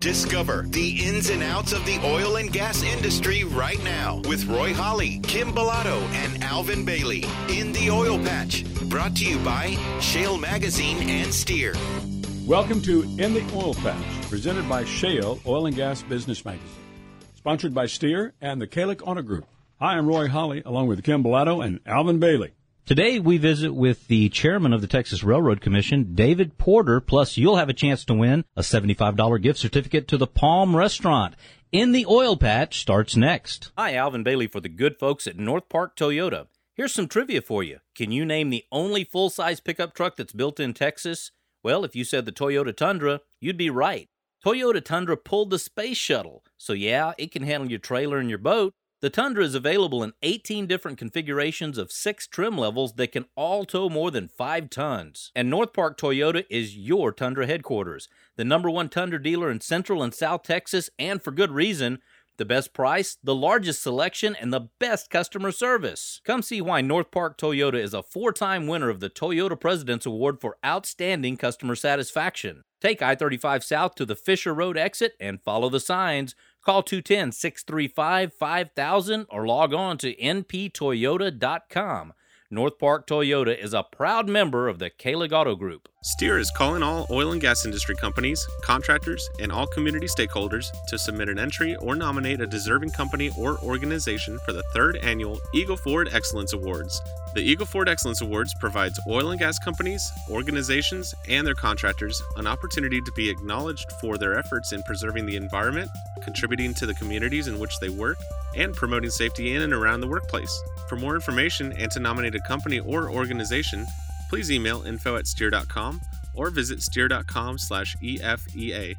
Discover the ins and outs of the oil and gas industry right now with Roy Holly, Kym Bolado, and Alvin Bailey in the Oil Patch. Brought to you by Shale Magazine and Steer. Welcome to In the Oil Patch, presented by Shale Oil and Gas Business Magazine. Sponsored by Steer and the Kahlig Auto Group. Hi, I'm Roy Holly, along with Kym Bolado and Alvin Bailey. Today we visit with the chairman of the Texas Railroad Commission, David Porter, plus you'll have a chance to win a $75 gift certificate to the Palm Restaurant. In the Oil Patch starts next. Hi, Alvin Bailey for the good folks at North Park Toyota. Here's some trivia for you. Can you name the only full-size pickup truck that's built in Texas? Well, if you said the Toyota Tundra, you'd be right. Toyota Tundra pulled the space shuttle, so yeah, it can handle your trailer and your boat, the Tundra is available in 18 different configurations of six trim levels that can all tow more than 5 tons. And North Park Toyota is your Tundra headquarters, the number one Tundra dealer in Central and South Texas, and for good reason. The best price, the largest selection, and the best customer service. Come see why North Park Toyota is a four time winner of the Toyota President's Award for Outstanding Customer Satisfaction. Take I 35 South to the Fisher Road exit and follow the signs. Call 210 635 5000 or log on to nptoyota.com. North Park Toyota is a proud member of the Kahlig Auto Group. Steer is calling all oil and gas industry companies, contractors, and all community stakeholders to submit an entry or nominate a deserving company or organization for the third annual Eagle Ford Excellence Awards. The Eagle Ford Excellence Awards provides oil and gas companies, organizations, and their contractors an opportunity to be acknowledged for their efforts in preserving the environment, contributing to the communities in which they work, and promoting safety in and around the workplace. For more information and to nominate a company or organization, please email info at steer.com or visit steer.com slash EFEA.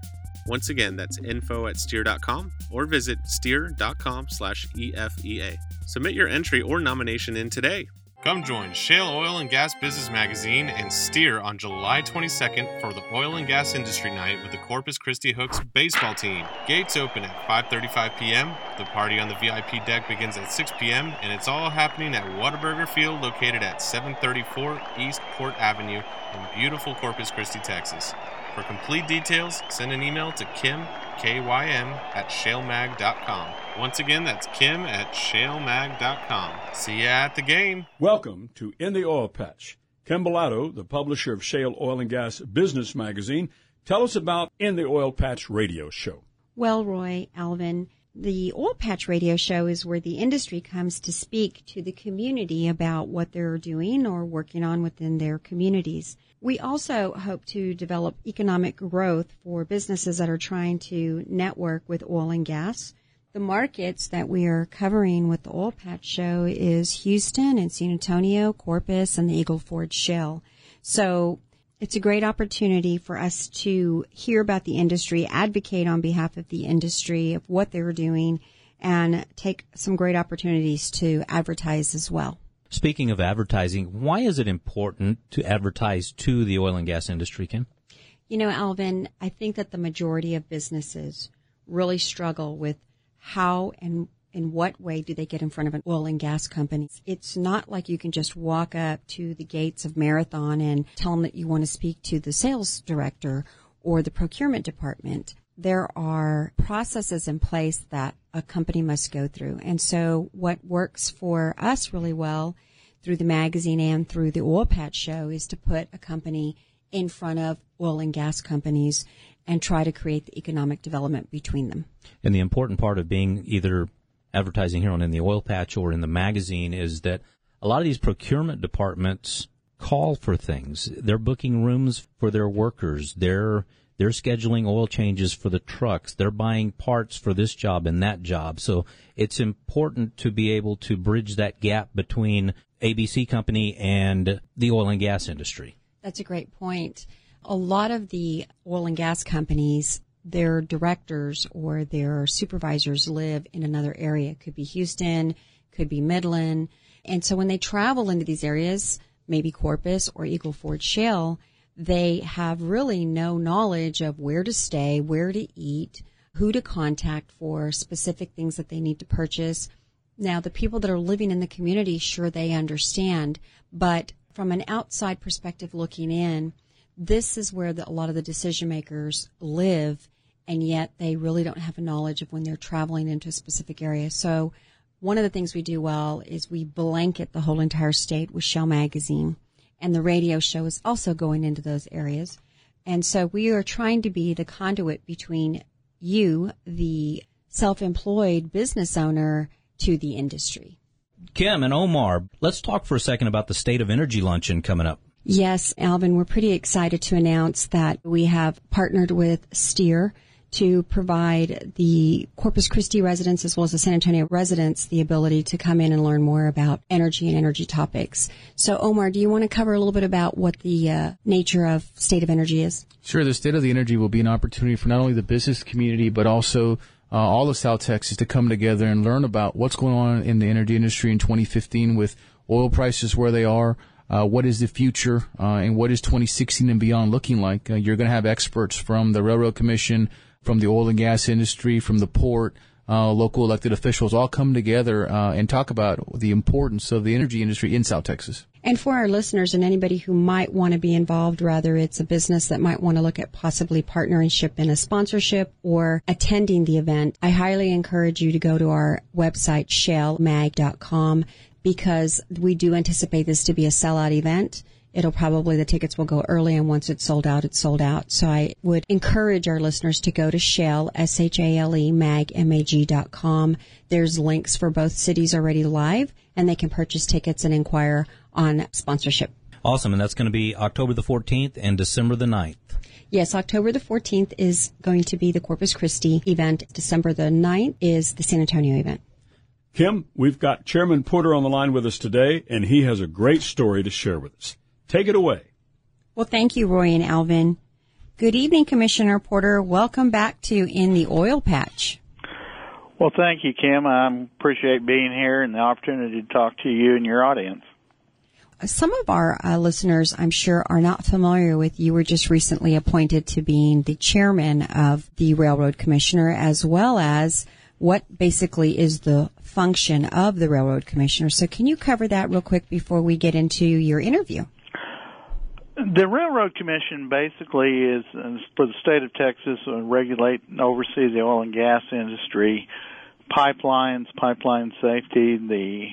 Once again, that's info at steer.com or visit steer.com slash EFEA. Submit your entry or nomination in today. Come join Shale Oil and Gas Business Magazine and Steer on July 22nd for the Oil and Gas Industry Night with the Corpus Christi Hooks baseball team. Gates open at 5:35 p.m. The party on the VIP deck begins at 6 p.m. and it's all happening at Whataburger Field located at 734 East Port Avenue in beautiful Corpus Christi, Texas. For complete details, send an email to Kym, K-Y-M, at shalemag.com. Once again, that's Kym at shalemag.com. See ya at the game. Welcome to In the Oil Patch. Kym Bolado, the publisher of Shale Oil and Gas Business Magazine, tell us about In the Oil Patch radio show. Well, Roy, Alvin, the Oil Patch Radio Show is where the industry comes to speak to the community about what they're doing or working on within their communities. We also hope to develop economic growth for businesses that are trying to network with oil and gas. The markets that we are covering with the Oil Patch Show is Houston and San Antonio, Corpus, and the Eagle Ford Shale. So it's a great opportunity for us to hear about the industry, advocate on behalf of the industry of what they're doing, and take some great opportunities to advertise as well. Speaking of advertising, why is it important to advertise to the oil and gas industry, Kym? You know, Alvin, I think that the majority of businesses really struggle with how and in what way do they get in front of an oil and gas company? It's not like you can just walk up to the gates of Marathon and tell them that you want to speak to the sales director or the procurement department. There are processes in place that a company must go through. And so what works for us really well through the magazine and through the oil patch show is to put a company in front of oil and gas companies and try to create the economic development between them. And the important part of being either advertising here on in the oil patch or in the magazine is that a lot of these procurement departments call for things. They're booking rooms for their workers. They're they're scheduling oil changes for the trucks. They're buying parts for this job and that job. So it's important to be able to bridge that gap between ABC company and the oil and gas industry. That's a great point. A lot of the oil and gas companies their directors or their supervisors live in another area. It could be Houston, could be Midland. And so when they travel into these areas, maybe Corpus or Eagle Ford Shale, they have really no knowledge of where to stay, where to eat, who to contact for specific things that they need to purchase. Now, the people that are living in the community, sure, they understand, but from an outside perspective looking in, this is where the, a lot of the decision makers live and yet they really don't have a knowledge of when they're traveling into a specific area. So one of the things we do well is we blanket the whole entire state with Shale Magazine, and the radio show is also going into those areas. And so we are trying to be the conduit between you, the self-employed business owner, to the industry. Kym and Omar, let's talk for a second about the State of Energy Luncheon coming up. Yes, Alvin, we're pretty excited to announce that we have partnered with STEER to provide the Corpus Christi residents as well as the San Antonio residents the ability to come in and learn more about energy and energy topics. So, Omar, do you want to cover a little bit about what the uh, nature of State of Energy is? Sure. The State of the Energy will be an opportunity for not only the business community, but also uh, all of South Texas to come together and learn about what's going on in the energy industry in 2015 with oil prices where they are. Uh, what is the future uh, and what is 2016 and beyond looking like? Uh, you're going to have experts from the Railroad Commission, from the oil and gas industry, from the port, uh, local elected officials all come together uh, and talk about the importance of the energy industry in South Texas. And for our listeners and anybody who might want to be involved, rather it's a business that might want to look at possibly partnership in a sponsorship or attending the event, I highly encourage you to go to our website, shalemag.com, because we do anticipate this to be a sellout event it'll probably the tickets will go early and once it's sold out it's sold out so i would encourage our listeners to go to shale s-h-a-l-e mag m-a-g dot com there's links for both cities already live and they can purchase tickets and inquire on sponsorship awesome and that's going to be october the 14th and december the 9th Yes, October the 14th is going to be the Corpus Christi event. December the 9th is the San Antonio event. Kym, we've got Chairman Porter on the line with us today, and he has a great story to share with us. Take it away. Well, thank you, Roy and Alvin. Good evening, Commissioner Porter. Welcome back to In the Oil Patch. Well, thank you, Kym. I appreciate being here and the opportunity to talk to you and your audience. Some of our uh, listeners, I'm sure, are not familiar with you were just recently appointed to being the chairman of the Railroad Commissioner, as well as what basically is the function of the Railroad Commissioner. So, can you cover that real quick before we get into your interview? The Railroad Commission basically is, for the state of Texas uh, regulate and oversee the oil and gas industry, pipelines, pipeline safety, the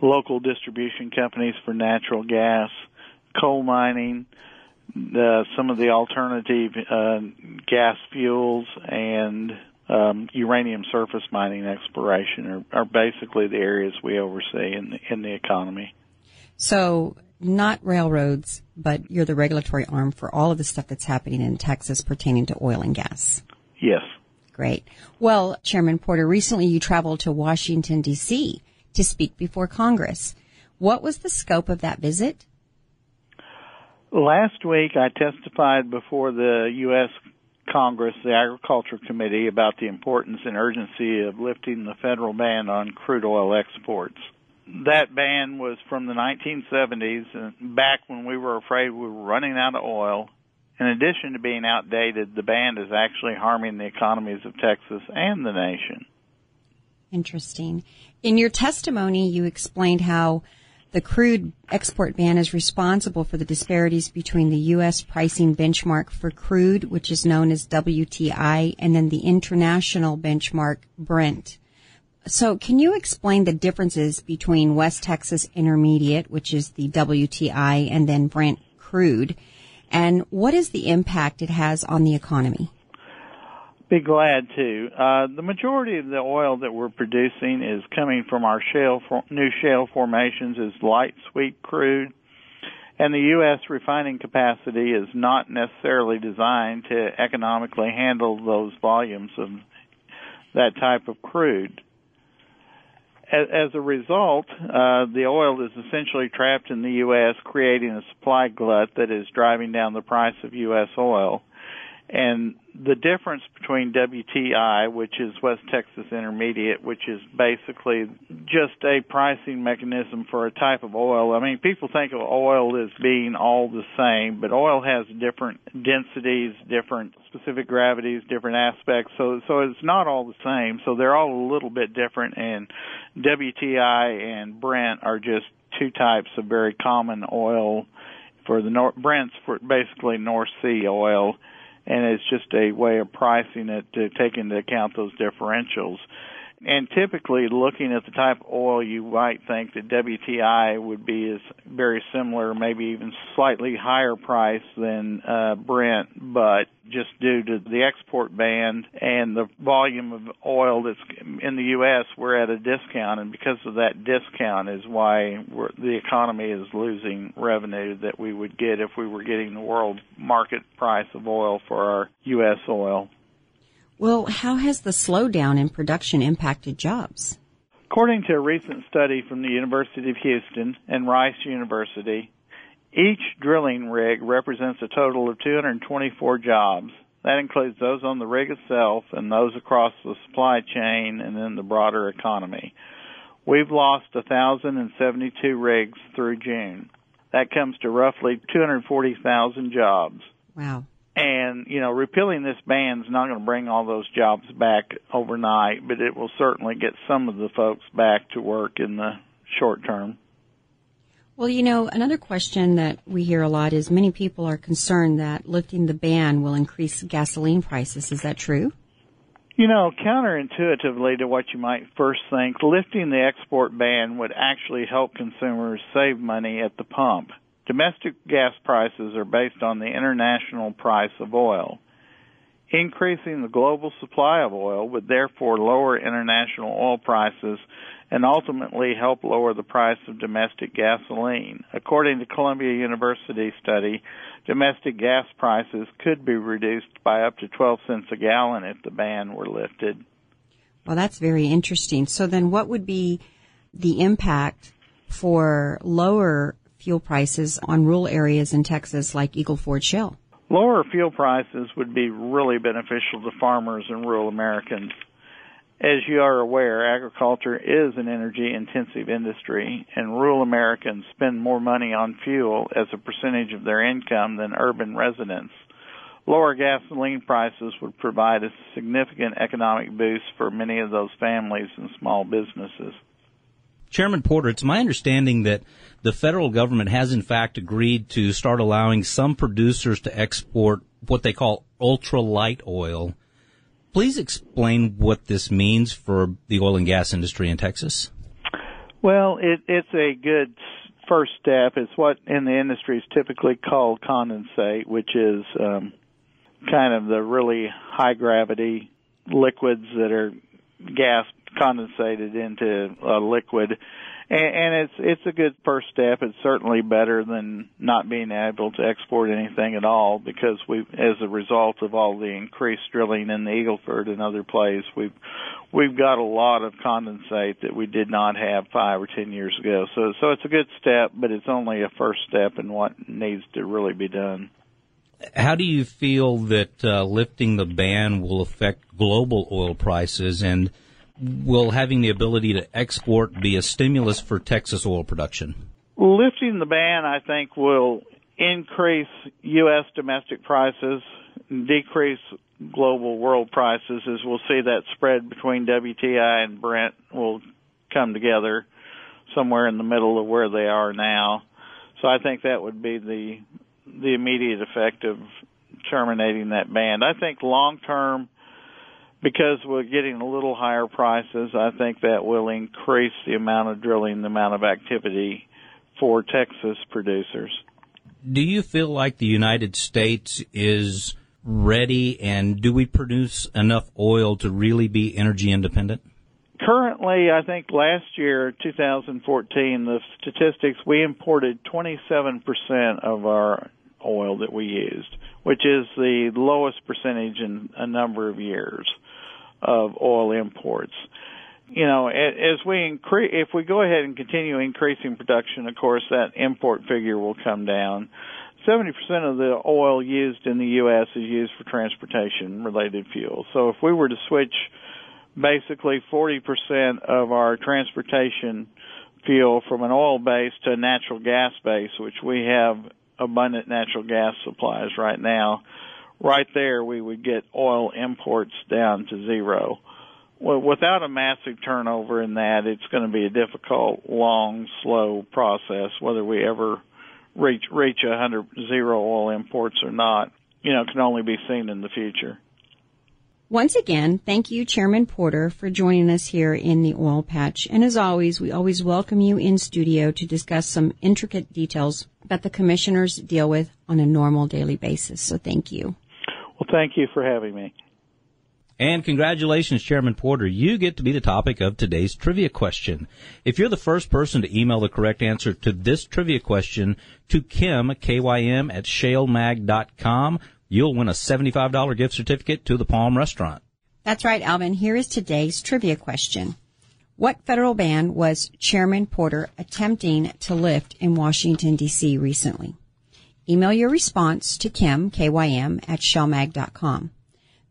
local distribution companies for natural gas, coal mining, the, some of the alternative uh, gas fuels, and um, uranium surface mining exploration are, are basically the areas we oversee in the, in the economy. So not railroads, but you're the regulatory arm for all of the stuff that's happening in Texas pertaining to oil and gas. Yes. Great. Well, Chairman Porter, recently you traveled to Washington, D.C. to speak before Congress. What was the scope of that visit? Last week I testified before the U.S. Congress, the Agriculture Committee, about the importance and urgency of lifting the federal ban on crude oil exports that ban was from the 1970s, back when we were afraid we were running out of oil. In addition to being outdated, the ban is actually harming the economies of Texas and the nation. Interesting. In your testimony, you explained how the crude export ban is responsible for the disparities between the U.S. pricing benchmark for crude, which is known as WTI, and then the international benchmark Brent. So can you explain the differences between West Texas Intermediate, which is the WTI, and then Brent crude, and what is the impact it has on the economy? Be glad to. Uh, the majority of the oil that we're producing is coming from our shale, new shale formations is light sweet crude. And the U.S. refining capacity is not necessarily designed to economically handle those volumes of that type of crude as, as a result, uh, the oil is essentially trapped in the U.S., creating a supply glut that is driving down the price of U.S. oil. And the difference between WTI, which is West Texas Intermediate, which is basically just a pricing mechanism for a type of oil. I mean, people think of oil as being all the same, but oil has different densities, different specific gravities, different aspects. So, so it's not all the same. So they're all a little bit different. And WTI and Brent are just two types of very common oil for the North, Brent's for basically North Sea oil and it's just a way of pricing it to take into account those differentials. And typically, looking at the type of oil, you might think that WTI would be is very similar, maybe even slightly higher price than uh, Brent, but just due to the export ban and the volume of oil that's in the U.S., we're at a discount, and because of that discount is why the economy is losing revenue that we would get if we were getting the world market price of oil for our U.S. oil. Well, how has the slowdown in production impacted jobs? According to a recent study from the University of Houston and Rice University, each drilling rig represents a total of 224 jobs. That includes those on the rig itself and those across the supply chain and in the broader economy. We've lost 1,072 rigs through June. That comes to roughly 240,000 jobs. Wow. And, you know, repealing this ban is not going to bring all those jobs back overnight, but it will certainly get some of the folks back to work in the short term. Well, you know, another question that we hear a lot is many people are concerned that lifting the ban will increase gasoline prices. Is that true? You know, counterintuitively to what you might first think, lifting the export ban would actually help consumers save money at the pump. Domestic gas prices are based on the international price of oil. Increasing the global supply of oil would therefore lower international oil prices and ultimately help lower the price of domestic gasoline. According to Columbia University study, domestic gas prices could be reduced by up to 12 cents a gallon if the ban were lifted. Well, that's very interesting. So then what would be the impact for lower fuel prices on rural areas in Texas like Eagle Ford Shale? Lower fuel prices would be really beneficial to farmers and rural Americans. As you are aware, agriculture is an energy intensive industry and rural Americans spend more money on fuel as a percentage of their income than urban residents. Lower gasoline prices would provide a significant economic boost for many of those families and small businesses. Chairman Porter, it's my understanding that the federal government has in fact agreed to start allowing some producers to export what they call ultra light oil. Please explain what this means for the oil and gas industry in Texas. Well, it, it's a good first step. It's what in the industry is typically called condensate, which is um, kind of the really high gravity liquids that are gas condensated into a liquid and, and it's it's a good first step. It's certainly better than not being able to export anything at all because we, as a result of all the increased drilling in the Eagleford and other places, we've we've got a lot of condensate that we did not have five or ten years ago. So so it's a good step, but it's only a first step in what needs to really be done. How do you feel that uh, lifting the ban will affect global oil prices and will having the ability to export be a stimulus for Texas oil production? Lifting the ban, I think, will increase U.S. domestic prices, decrease global world prices as we'll see that spread between WTI and Brent will come together somewhere in the middle of where they are now. So I think that would be the the immediate effect of terminating that ban. I think long term because we're getting a little higher prices, I think that will increase the amount of drilling, the amount of activity for Texas producers. Do you feel like the United States is ready and do we produce enough oil to really be energy independent? Currently, I think last year, 2014, the statistics, we imported 27% of our oil that we used, which is the lowest percentage in a number of years of oil imports. You know, as we increase, if we go ahead and continue increasing production, of course, that import figure will come down. 70% of the oil used in the U.S. is used for transportation related fuel. So if we were to switch basically 40% of our transportation fuel from an oil base to a natural gas base, which we have abundant natural gas supplies right now, right there we would get oil imports down to zero. Well, without a massive turnover in that, it's going to be a difficult, long, slow process, whether we ever reach reach a hundred zero oil imports or not. you know, can only be seen in the future. Once again, thank you, Chairman Porter, for joining us here in the oil patch. And as always, we always welcome you in studio to discuss some intricate details that the commissioners deal with on a normal daily basis. So thank you. Well, thank you for having me. And congratulations, Chairman Porter. You get to be the topic of today's trivia question. If you're the first person to email the correct answer to this trivia question to Kym, K-Y-M, at shalemag.com, you'll win a $75 gift certificate to the Palm Restaurant. That's right, Alvin. Here is today's trivia question. What federal ban was Chairman Porter attempting to lift in Washington, D.C. recently? Email your response to Kym, K-Y-M, at shalemag.com.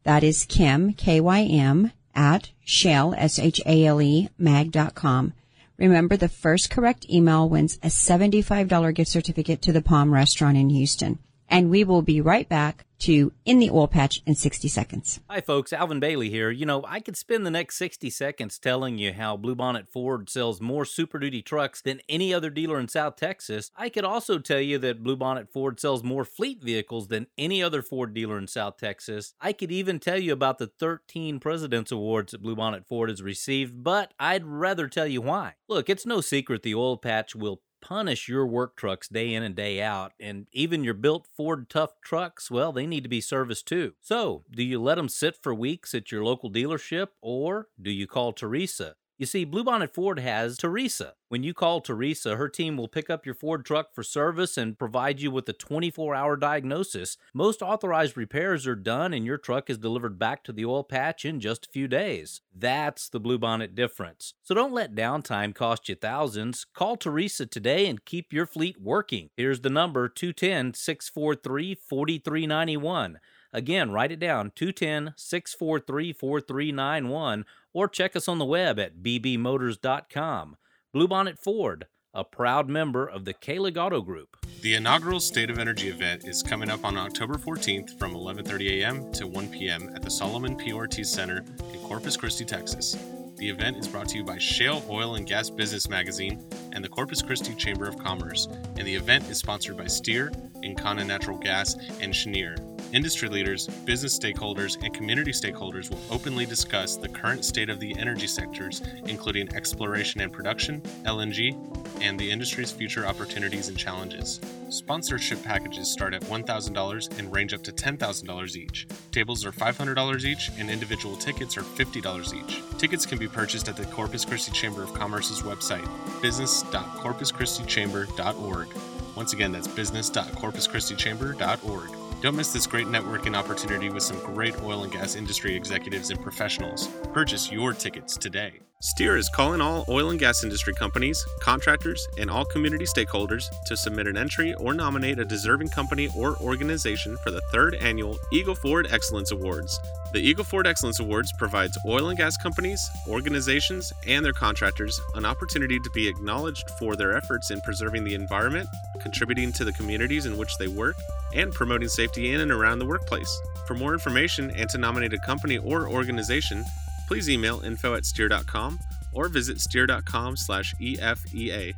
That is Kym, K-Y-M, at shale, S-H-A-L-E, mag.com. Remember, the first correct email wins a $75 gift certificate to the Palm Restaurant in Houston. And we will be right back to In the Oil Patch in 60 seconds. Hi, folks. Alvin Bailey here. You know, I could spend the next 60 seconds telling you how Bluebonnet Ford sells more Super Duty trucks than any other dealer in South Texas. I could also tell you that Bluebonnet Ford sells more fleet vehicles than any other Ford dealer in South Texas. I could even tell you about the 13 President's Awards that Bluebonnet Ford has received, but I'd rather tell you why. Look, it's no secret the oil patch will punish your work trucks day in and day out. And even your built Ford tough trucks, well, they need to be serviced too. So, do you let them sit for weeks at your local dealership or do you call Teresa? You see, Bluebonnet Ford has Teresa. When you call Teresa, her team will pick up your Ford truck for service and provide you with a 24 hour diagnosis. Most authorized repairs are done and your truck is delivered back to the oil patch in just a few days. That's the Bluebonnet difference. So don't let downtime cost you thousands. Call Teresa today and keep your fleet working. Here's the number 210 643 4391. Again, write it down 210 643 4391 or check us on the web at bbmotors.com. Bluebonnet Ford, a proud member of the Kahlig Auto Group. The inaugural State of Energy event is coming up on October 14th from 11:30 a.m. to 1 p.m. at the Solomon P. Ortiz Center in Corpus Christi, Texas. The event is brought to you by Shale Oil and Gas Business Magazine and the Corpus Christi Chamber of Commerce, and the event is sponsored by Steer, Encana Natural Gas, and Cheniere. Industry leaders, business stakeholders, and community stakeholders will openly discuss the current state of the energy sectors, including exploration and production, LNG, and the industry's future opportunities and challenges. Sponsorship packages start at $1,000 and range up to $10,000 each. Tables are $500 each, and individual tickets are $50 each. Tickets can be purchased at the Corpus Christi Chamber of Commerce's website, business.corpuschristichamber.org. Once again, that's business.corpuschristichamber.org. Don't miss this great networking opportunity with some great oil and gas industry executives and professionals. Purchase your tickets today. Steer is calling all oil and gas industry companies, contractors, and all community stakeholders to submit an entry or nominate a deserving company or organization for the third annual Eagle Ford Excellence Awards. The Eagle Ford Excellence Awards provides oil and gas companies, organizations, and their contractors an opportunity to be acknowledged for their efforts in preserving the environment, contributing to the communities in which they work, and promoting safety in and around the workplace. For more information and to nominate a company or organization, please email info at steer.com or visit steer.com slash EFEA.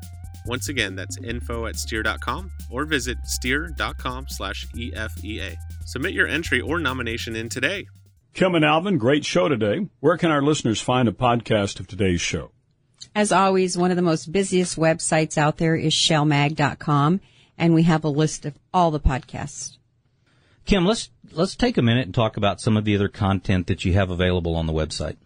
Once again, that's info at steer.com or visit steer.com slash EFEA. Submit your entry or nomination in today. Kym and Alvin, great show today. Where can our listeners find a podcast of today's show? As always, one of the most busiest websites out there is shalemag.com, and we have a list of all the podcasts. Kym, let's let's take a minute and talk about some of the other content that you have available on the website.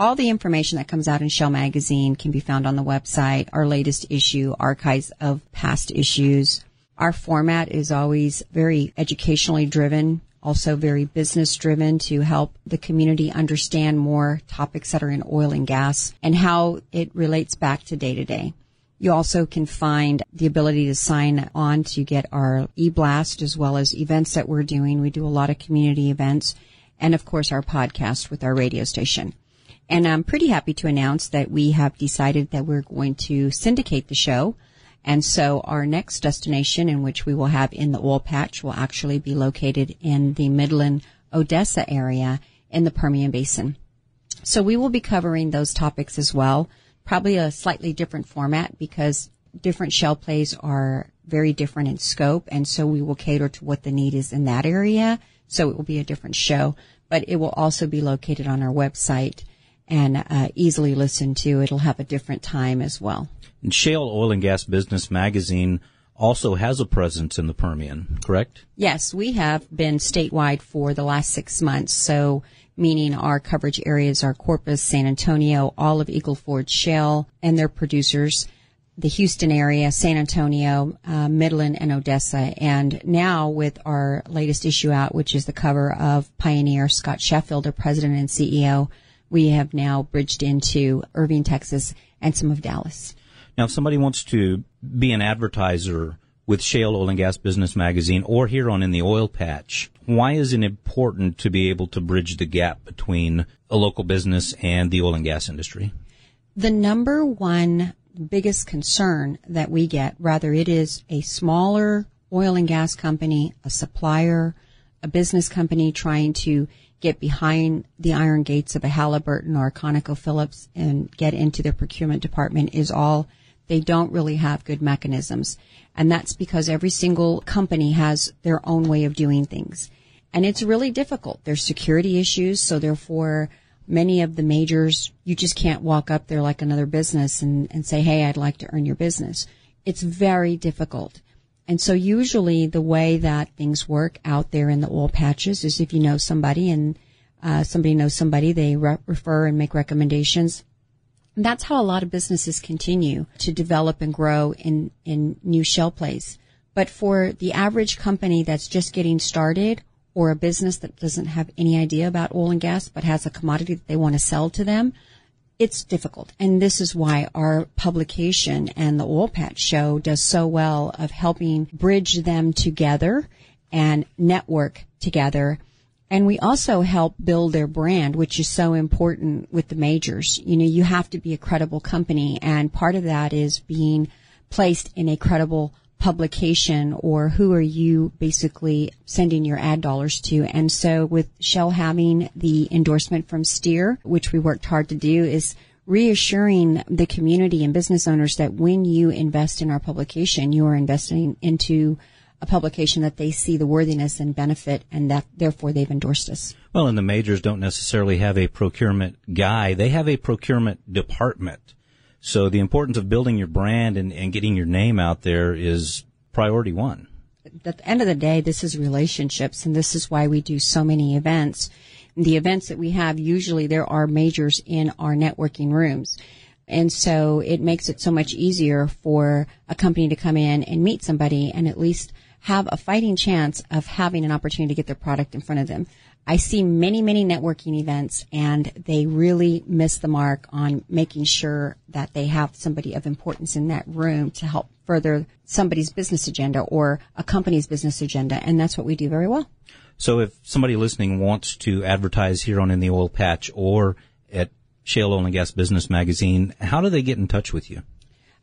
All the information that comes out in Shale Magazine can be found on the website. Our latest issue, archives of past issues. Our format is always very educationally driven, also very business driven to help the community understand more topics that are in oil and gas and how it relates back to day to day. You also can find the ability to sign on to get our e-blast as well as events that we're doing. We do a lot of community events and of course our podcast with our radio station. And I'm pretty happy to announce that we have decided that we're going to syndicate the show. And so our next destination in which we will have in the oil patch will actually be located in the Midland, Odessa area in the Permian Basin. So we will be covering those topics as well probably a slightly different format because different shale plays are very different in scope. And so we will cater to what the need is in that area. So it will be a different show, but it will also be located on our website and uh, easily listened to. It'll have a different time as well. And Shale Oil and Gas Business Magazine also has a presence in the Permian, correct? Yes, we have been statewide for the last six months. So meaning our coverage areas are Corpus, San Antonio, all of Eagle Ford Shale and their producers, the Houston area, San Antonio, uh, Midland, and Odessa. And now with our latest issue out, which is the cover of Pioneer, Scott Sheffield, our president and CEO, we have now bridged into Irving, Texas, and some of Dallas. Now, if somebody wants to be an advertiser with Shale Oil and Gas Business Magazine or here on In the Oil Patch, why is it important to be able to bridge the gap between a local business and the oil and gas industry? The number one biggest concern that we get, rather it is a smaller oil and gas company, a supplier, a business company trying to get behind the iron gates of a Halliburton or a ConocoPhillips and get into their procurement department is all they don't really have good mechanisms. And that's because every single company has their own way of doing things. And it's really difficult. There's security issues, so therefore many of the majors, you just can't walk up there like another business and, and say, hey, I'd like to earn your business. It's very difficult. And so usually the way that things work out there in the oil patches is if you know somebody and uh, somebody knows somebody, they re- refer and make recommendations. And that's how a lot of businesses continue to develop and grow in, in new shale plays. But for the average company that's just getting started or a business that doesn't have any idea about oil and gas but has a commodity that they want to sell to them, it's difficult. And this is why our publication and the Oil Patch Show does so well of helping bridge them together and network together. And we also help build their brand, which is so important with the majors. You know, you have to be a credible company and part of that is being placed in a credible publication or who are you basically sending your ad dollars to? And so with Shale having the endorsement from Steer, which we worked hard to do is reassuring the community and business owners that when you invest in our publication, you are investing into a publication that they see the worthiness and benefit and that therefore they've endorsed us. Well, and the majors don't necessarily have a procurement guy. They have a procurement department. So the importance of building your brand and, and getting your name out there is priority one. At the end of the day, this is relationships and this is why we do so many events. The events that we have, usually there are majors in our networking rooms. And so it makes it so much easier for a company to come in and meet somebody and at least have a fighting chance of having an opportunity to get their product in front of them. I see many, many networking events and they really miss the mark on making sure that they have somebody of importance in that room to help further somebody's business agenda or a company's business agenda. And that's what we do very well. So if somebody listening wants to advertise here on In the Oil Patch or at Shale Oil and Gas Business Magazine, how do they get in touch with you?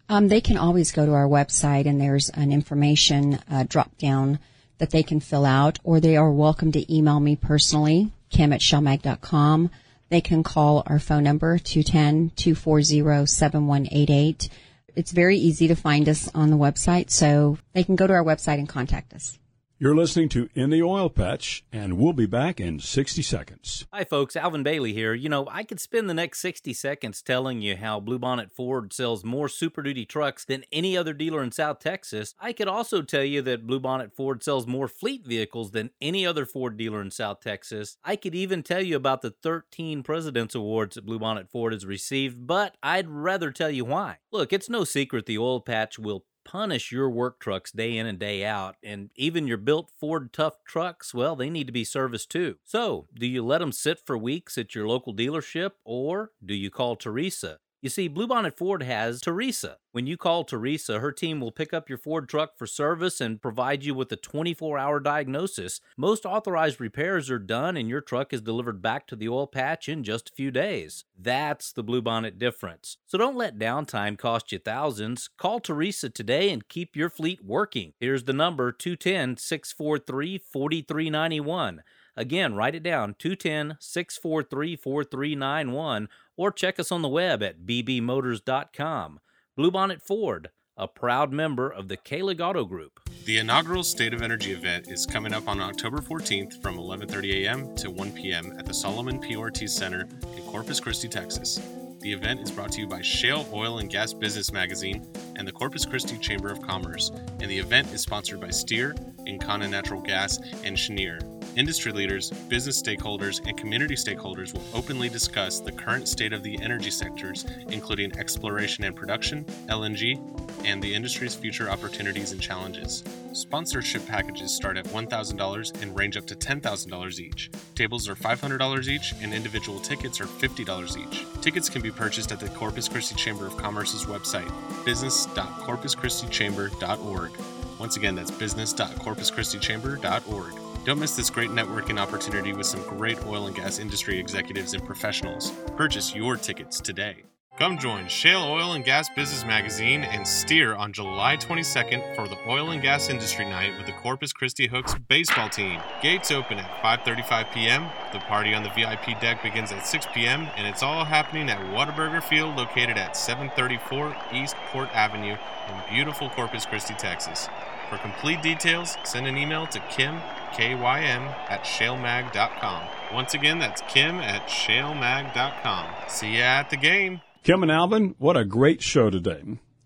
Um, they can always go to our website and there's an information uh, drop down that they can fill out, or they are welcome to email me personally, kym at shalemag.com. They can call our phone number, 210-240-7188. It's very easy to find us on the website, so they can go to our website and contact us. You're listening to In the Oil Patch, and we'll be back in 60 seconds. Hi, folks. Alvin Bailey here. You know, I could spend the next 60 seconds telling you how Bluebonnet Ford sells more Super Duty trucks than any other dealer in South Texas. I could also tell you that Bluebonnet Ford sells more fleet vehicles than any other Ford dealer in South Texas. I could even tell you about the 13 President's Awards that Bluebonnet Ford has received, but I'd rather tell you why. Look, it's no secret the oil patch will punish your work trucks day in and day out. And even your built Ford tough trucks, well, they need to be serviced too. So, do you let them sit for weeks at your local dealership or do you call Teresa? You see, Bluebonnet Ford has Teresa. When you call Teresa, her team will pick up your Ford truck for service and provide you with a 24 hour diagnosis. Most authorized repairs are done and your truck is delivered back to the oil patch in just a few days. That's the Bluebonnet difference. So don't let downtime cost you thousands. Call Teresa today and keep your fleet working. Here's the number 210 643 4391. Again, write it down 210 643 4391 or check us on the web at bbmotors.com. Bluebonnet Ford, a proud member of the Kahlig Auto Group. The inaugural State of Energy event is coming up on October 14th from 11:30 a.m. to 1 p.m. at the Solomon P. Ortiz Center in Corpus Christi, Texas. The event is brought to you by Shale Oil and Gas Business Magazine and the Corpus Christi Chamber of Commerce, and the event is sponsored by Steer, Encana Natural Gas, and Cheniere. Industry leaders, business stakeholders, and community stakeholders will openly discuss the current state of the energy sectors, including exploration and production, LNG, and the industry's future opportunities and challenges. Sponsorship packages start at $1,000 and range up to $10,000 each. Tables are $500 each, and individual tickets are $50 each. Tickets can be purchased at the Corpus Christi Chamber of Commerce's website, business.corpuschristichamber.org. Once again, that's business.corpuschristichamber.org. Don't miss this great networking opportunity with some great oil and gas industry executives and professionals. Purchase your tickets today. Come join Shale Oil and Gas Business Magazine and Steer on July 22nd for the Oil and Gas Industry Night with the Corpus Christi Hooks baseball team. Gates open at 5:35 p.m. The party on the VIP deck begins at 6 p.m. and it's all happening at Whataburger Field located at 734 East Port Avenue in beautiful Corpus Christi, Texas. For complete details, send an email to Kym, K-Y-M, at shalemag.com. Once again, that's Kym at shalemag.com. See ya at the game. Kym and Alvin, what a great show today.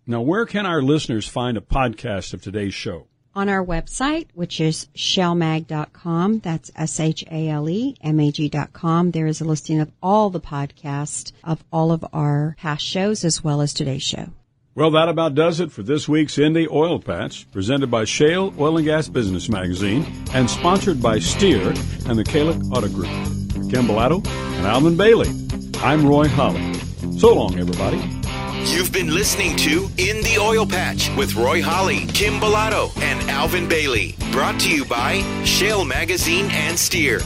Now, where can our listeners find a podcast of today's show? On our website, which is shalemag.com, that's S-H-A-L-E-M-A-G dot com, there is a listing of all the podcasts of all of our past shows as well as today's show. Well, that about does it for this week's In the Oil Patch, presented by Shale Oil and Gas Business Magazine and sponsored by Steer and the Kahlig Auto Group. For Kym Bolado and Alvin Bailey, I'm Roy Holly. So long, everybody. You've been listening to In the Oil Patch with Roy Holly, Kym Bolado, and Alvin Bailey. Brought to you by Shale Magazine and Steer.